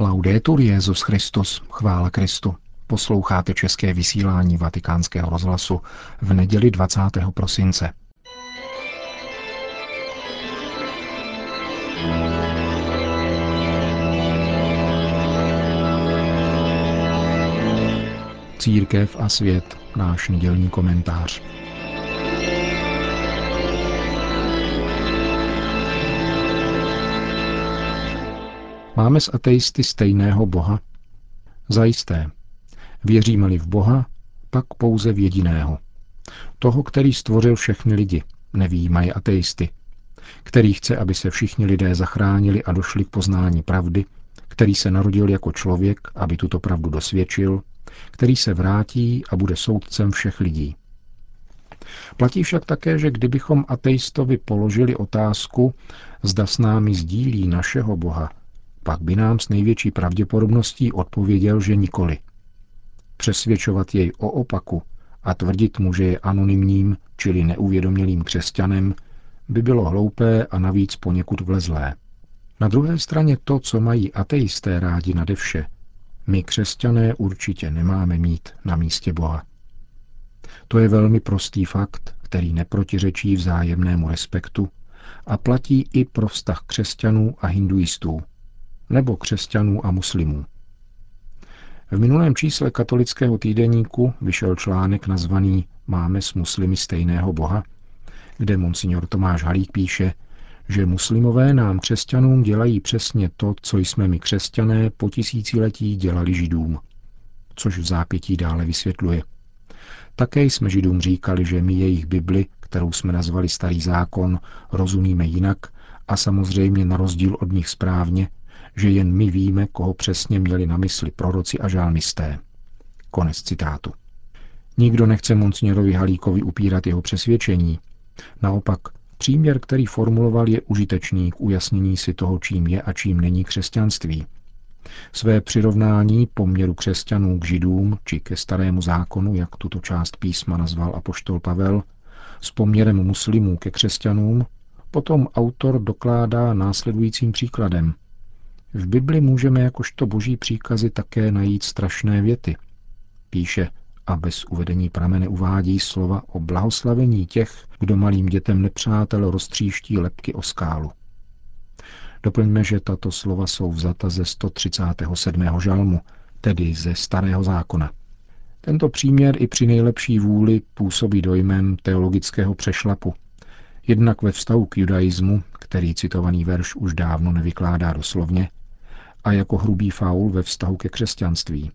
Laudetur Jezus Christus, chvála Kristu. Posloucháte české vysílání Vatikánského rozhlasu v neděli 20. prosince. Církev a svět, náš nedělní komentář. Máme s ateisty stejného Boha? Zajisté. Věříme-li v Boha, pak pouze v jediného. Toho, který stvořil všechny lidi, nevýjímaje ateisty. Který chce, aby se všichni lidé zachránili a došli k poznání pravdy, který se narodil jako člověk, aby tuto pravdu dosvědčil, který se vrátí a bude soudcem všech lidí. Platí však také, že kdybychom ateistovi položili otázku, zda s námi sdílí našeho Boha, pak by nám s největší pravděpodobností odpověděl, že nikoli. Přesvědčovat jej o opaku a tvrdit mu, že je anonymním, čili neuvědomělým křesťanem, by bylo hloupé a navíc poněkud vlezlé. Na druhé straně to, co mají ateisté rádi nade vše, my křesťané určitě nemáme mít na místě Boha. To je velmi prostý fakt, který neprotiřečí vzájemnému respektu a platí i pro vztah křesťanů a hinduistů, nebo křesťanů a muslimů. V minulém čísle katolického týdeníku vyšel článek nazvaný Máme s muslimy stejného Boha, kde monsignor Tomáš Halík píše, že muslimové nám křesťanům dělají přesně to, co jsme my křesťané po tisíciletí dělali židům. Což v zápětí dále vysvětluje. Také jsme židům říkali, že my jejich Bibli, kterou jsme nazvali Starý zákon, rozumíme jinak a samozřejmě na rozdíl od nich správně, že jen my víme, koho přesně měli na mysli proroci a žálmisté. Konec citátu. Nikdo nechce Monsignorovi Halíkovi upírat jeho přesvědčení. Naopak, příměr, který formuloval, je užitečný k ujasnění si toho, čím je a čím není křesťanství. Své přirovnání poměru křesťanů k židům či ke starému zákonu, jak tuto část písma nazval apoštol Pavel, s poměrem muslimů ke křesťanům, potom autor dokládá následujícím příkladem – v Bibli můžeme jakožto boží příkazy také najít strašné věty. Píše, a bez uvedení pramene uvádí slova o blahoslavení těch, kdo malým dětem nepřátel roztříští lepky o skálu. Doplňme, že tato slova jsou vzata ze 137. žalmu, tedy ze starého zákona. Tento příměr i při nejlepší vůli působí dojmem teologického přešlapu. Jednak ve vztahu k judaismu, který citovaný verš už dávno nevykládá doslovně, a jako hrubý faul ve vztahu ke křesťanství.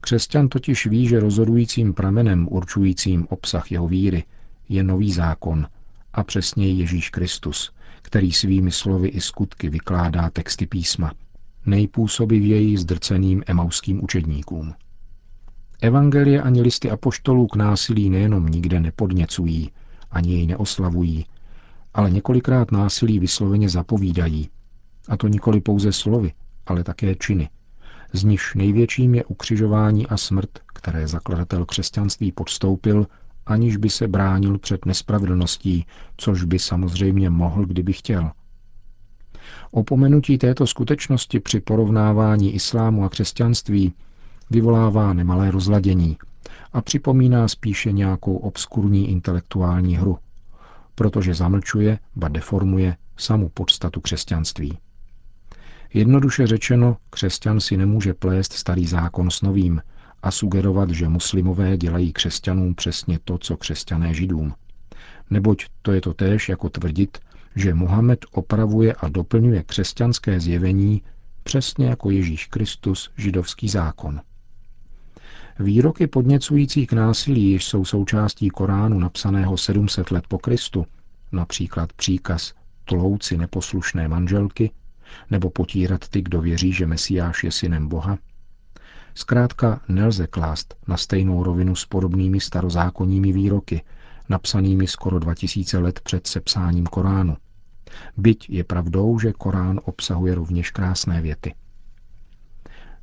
Křesťan totiž ví, že rozhodujícím pramenem určujícím obsah jeho víry je nový zákon a přesně Ježíš Kristus, který svými slovy i skutky vykládá texty písma, nejpůsobivěji zdrceným emauským učedníkům. Evangelie ani listy apoštolů k násilí nejenom nikde nepodněcují, ani jej neoslavují, ale několikrát násilí vysloveně zapovídají, a to nikoli pouze slovy, ale také činy. Z nichž největším je ukřižování a smrt, které zakladatel křesťanství podstoupil, aniž by se bránil před nespravedlností, což by samozřejmě mohl, kdyby chtěl. Opomenutí této skutečnosti při porovnávání islámu a křesťanství vyvolává nemalé rozladění a připomíná spíše nějakou obskurní intelektuální hru, protože zamlčuje, ba deformuje samu podstatu křesťanství. Jednoduše řečeno, křesťan si nemůže plést starý zákon s novým a sugerovat, že muslimové dělají křesťanům přesně to, co křesťané židům. Neboť to je to též jako tvrdit, že Mohamed opravuje a doplňuje křesťanské zjevení přesně jako Ježíš Kristus židovský zákon. Výroky podněcující k násilí, jež jsou součástí Koránu napsaného 700 let po Kristu, například příkaz tlouci neposlušné manželky, nebo potírat ty, kdo věří, že Mesiáš je synem Boha? Zkrátka nelze klást na stejnou rovinu s podobnými starozákonními výroky, napsanými skoro 2000 let před sepsáním Koránu. Byť je pravdou, že Korán obsahuje rovněž krásné věty.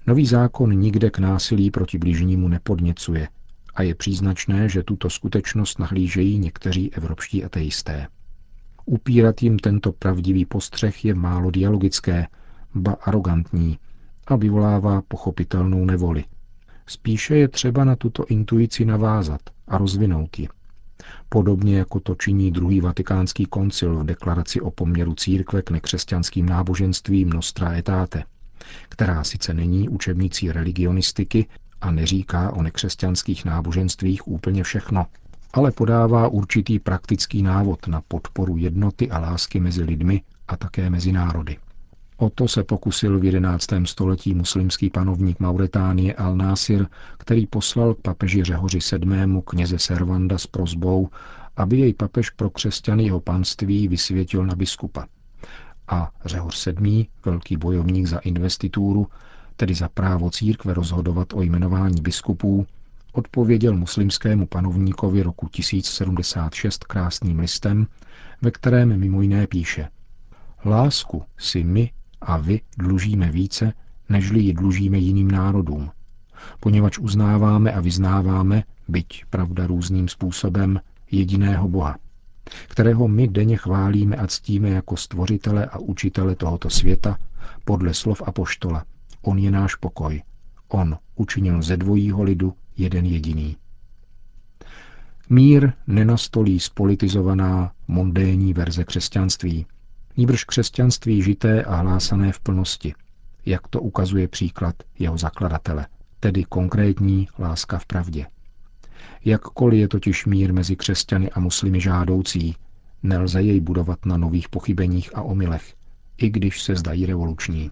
Nový zákon nikde k násilí proti bližnímu nepodněcuje a je příznačné, že tuto skutečnost nahlížejí někteří evropští ateisté. Upírat jim tento pravdivý postřeh je málo dialogické, ba arrogantní a vyvolává pochopitelnou nevoli. Spíše je třeba na tuto intuici navázat a rozvinout ji. Podobně jako to činí druhý vatikánský koncil v deklaraci o poměru církve k nekřesťanským náboženstvím Nostra Aetate, která sice není učebnicí religionistiky a neříká o nekřesťanských náboženstvích úplně všechno, ale podává určitý praktický návod na podporu jednoty a lásky mezi lidmi a také mezi národy. O to se pokusil v 11. století muslimský panovník Mauritánie Al-Násir, který poslal k papeži Řehoři VII. kněze Servanda s prozbou, aby jej papež pro křesťany jeho panství vysvětil na biskupa. A Řehoř VII., velký bojovník za investituru, tedy za právo církve rozhodovat o jmenování biskupů, odpověděl muslimskému panovníkovi roku 1076 krásným listem, ve kterém mimo jiné píše Lásku si my a vy dlužíme více, nežli ji dlužíme jiným národům, poněvadž uznáváme a vyznáváme, byť pravda různým způsobem, jediného Boha, kterého my denně chválíme a ctíme jako stvořitele a učitele tohoto světa podle slov Apoštola. On je náš pokoj. On učinil ze dvojího lidu jeden jediný. Mír nenastolí spolitizovaná, mondénní verze křesťanství, nýbrž křesťanství žité a hlásané v plnosti, jak to ukazuje příklad jeho zakladatele, tedy konkrétní láska v pravdě. Jakkoliv je totiž mír mezi křesťany a muslimy žádoucí, nelze jej budovat na nových pochybeních a omylech, i když se zdají revoluční.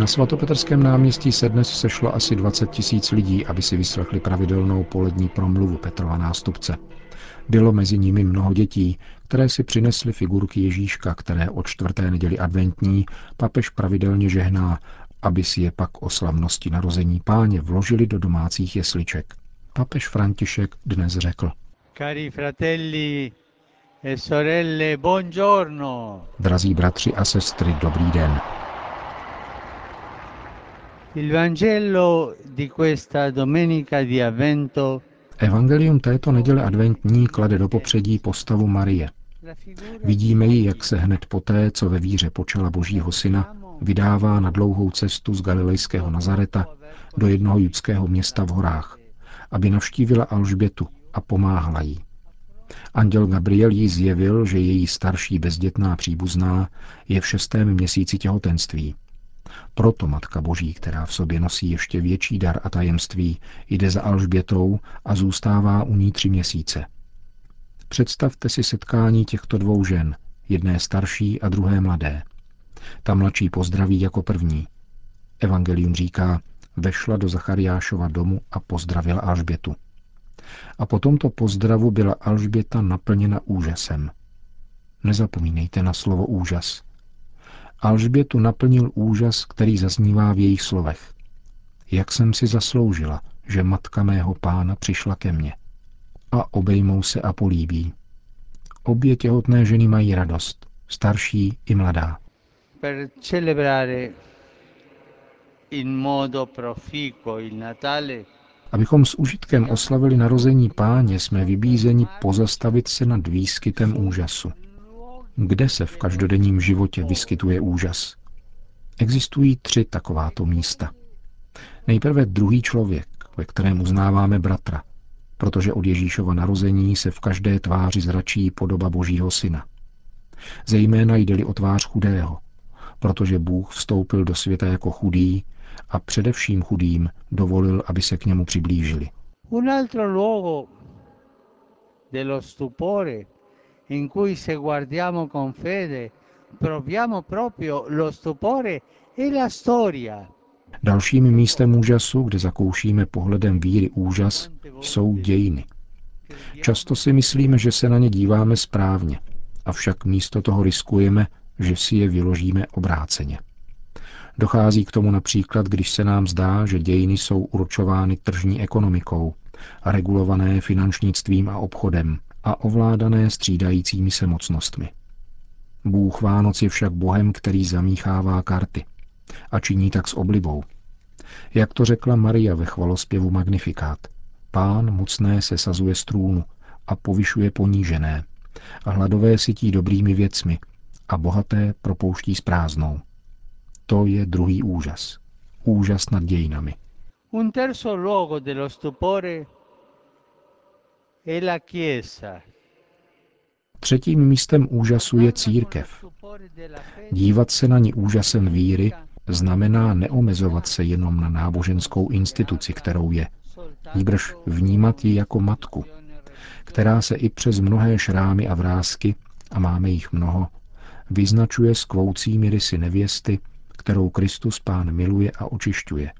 Na svatopetrském náměstí se dnes sešlo asi 20 tisíc lidí, aby si vyslechli pravidelnou polední promluvu Petrova nástupce. Bylo mezi nimi mnoho dětí, které si přinesly figurky Ježíška, které od čtvrté neděli adventní papež pravidelně žehná, aby si je pak o slavnosti narození páně vložili do domácích jesliček. Papež František dnes řekl. Cari fratelli e sorelle, buongiorno. Drazí bratři a sestry, dobrý den. Evangelium této neděle adventní klade do popředí postavu Marie. Vidíme ji, jak se hned poté, co ve víře počala Božího syna, vydává na dlouhou cestu z galilejského Nazareta do jednoho judského města v horách, aby navštívila Alžbětu a pomáhala jí. Anděl Gabriel jí zjevil, že její starší bezdětná příbuzná je v šestém měsíci těhotenství proto Matka Boží, která v sobě nosí ještě větší dar a tajemství, jde za Alžbětou a zůstává u ní tři měsíce. Představte si setkání těchto dvou žen, jedné starší a druhé mladé. Ta mladší pozdraví jako první. Evangelium říká, vešla do Zachariášova domu a pozdravila Alžbětu. A po tomto pozdravu byla Alžběta naplněna úžasem. Nezapomínejte na slovo úžas. Alžbětu naplnil úžas, který zaznívá v jejich slovech. Jak jsem si zasloužila, že matka mého pána přišla ke mně. A obejmou se a políbí. Obě těhotné ženy mají radost, starší i mladá. Per celebrare in modo proficuo il Natale Abychom s užitkem oslavili narození páně, jsme vybízeni pozastavit se nad výskytem úžasu. Kde se v každodenním životě vyskytuje úžas? Existují tři takováto místa. Nejprve druhý člověk, ve kterém uznáváme bratra, protože od Ježíšova narození se v každé tváři zračí podoba Božího syna. Zejména jde-li o tvář chudého, protože Bůh vstoupil do světa jako chudý a především chudým dovolil, aby se k němu přiblížili. Un altro luogo dello stupore in cui se guardiamo con fede proviamo proprio lo stupore e la storia. Dalším místem úžasu, kde zakoušíme pohledem víry úžas, jsou dějiny. Často si myslíme, že se na ně díváme správně, avšak místo toho riskujeme, že si je vyložíme obráceně. Dochází k tomu například, když se nám zdá, že dějiny jsou určovány tržní ekonomikou, regulované finančnictvím a obchodem a ovládané střídajícími se mocnostmi. Bůh Vánoc je však Bohem, který zamíchává karty a činí tak s oblibou. Jak to řekla Maria ve chvalospěvu Magnifikát, pán mocné se sazuje z trůnu a povyšuje ponížené a hladové sytí dobrými věcmi a bohaté propouští s prázdnou. To je druhý úžas. Úžas nad dějinami. Un terzo luogo dello stupore. Třetím místem úžasu je církev. Dívat se na ní úžasem víry znamená neomezovat se jenom na náboženskou instituci, kterou je, níbrž vnímat ji jako matku, která se i přes mnohé šrámy a vrázky, a máme jich mnoho, vyznačuje skvoucími rysy nevěsty, kterou Kristus Pán miluje a očišťuje.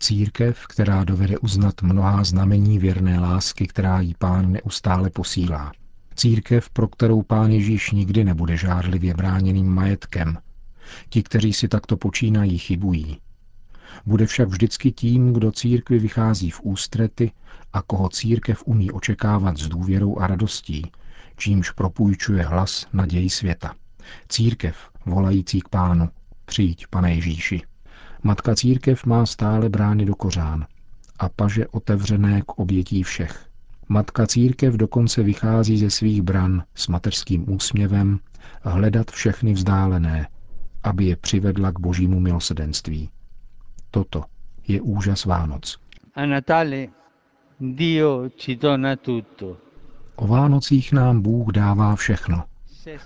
Církev, která dovede uznat mnohá znamení věrné lásky, která jí Pán neustále posílá. Církev, pro kterou Pán Ježíš nikdy nebude žádlivě bráněným majetkem. Ti, kteří si takto počínají, chybují. Bude však vždycky tím, kdo církvi vychází v ústrety a koho církev umí očekávat s důvěrou a radostí, čímž propůjčuje hlas naději světa. Církev, volající k pánu, přijď, pane Ježíši. Matka církev má stále brány do kořán a paže otevřené k obětí všech. Matka církev dokonce vychází ze svých bran s mateřským úsměvem hledat všechny vzdálené, aby je přivedla k božímu milosedenství. Toto je úžas Vánoc. A Natale Dio ci dona tutto. O Vánocích nám Bůh dává všechno.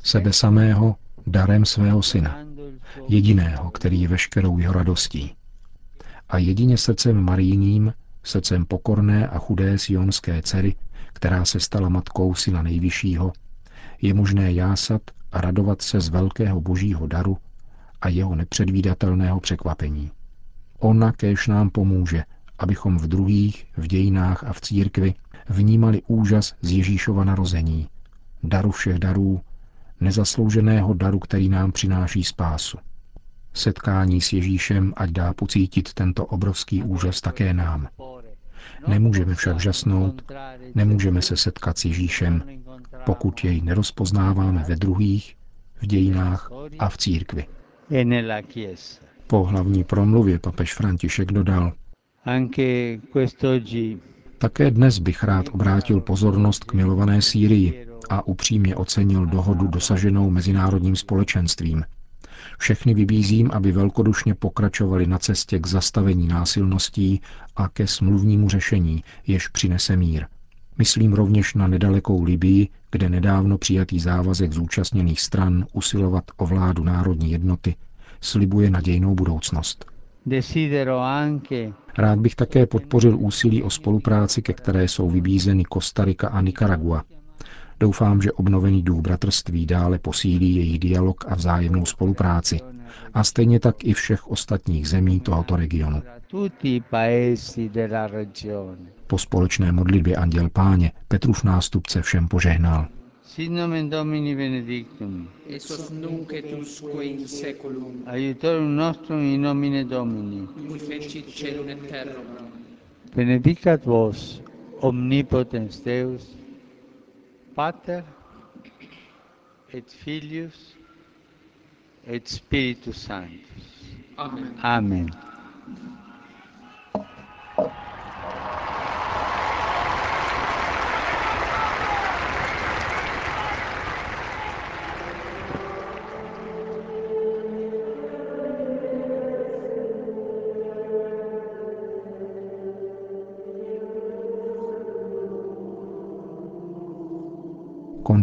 Sebe samého darem svého syna, jediného, který je veškerou jeho radostí. A jedině srdcem Marijním, srdcem pokorné a chudé sionské dcery, která se stala matkou syna nejvyššího, je možné jásat a radovat se z velkého božího daru a jeho nepředvídatelného překvapení. Ona kéž nám pomůže, abychom v druhých, v dějinách a v církvi vnímali úžas z Ježíšova narození, daru všech darů, nezaslouženého daru, který nám přináší spásu. Setkání s Ježíšem ať dá pocítit tento obrovský úžas také nám. Nemůžeme však žasnout, nemůžeme se setkat s Ježíšem, pokud jej nerozpoznáváme ve druhých, v dějinách a v církvi. Po hlavní promluvě papež František dodal, také dnes bych rád obrátil pozornost k milované Sýrii a upřímně ocenil dohodu dosaženou mezinárodním společenstvím. Všechny vybízím, aby velkodušně pokračovali na cestě k zastavení násilností a ke smluvnímu řešení, jež přinese mír. Myslím rovněž na nedalekou Libii, kde nedávno přijatý závazek zúčastněných stran usilovat o vládu národní jednoty slibuje nadějnou budoucnost. Rád bych také podpořil úsilí o spolupráci, ke které jsou vybízeny Kostarika a Nicaragua. Doufám, že obnovený duch bratrství dále posílí jejich dialog a vzájemnou spolupráci a stejně tak i všech ostatních zemí tohoto regionu. Po společné modlitbě Anděl Páně Petrův nástupce všem požehnal. Sit nomen Domini benedictum. Et os nunc et usque in seculum. Aiutorium nostrum in nomine Domini. Qui fecit celum et terram. Benedicat vos, omnipotens Deus, Pater et Filhos et Espírito Santo. Amém.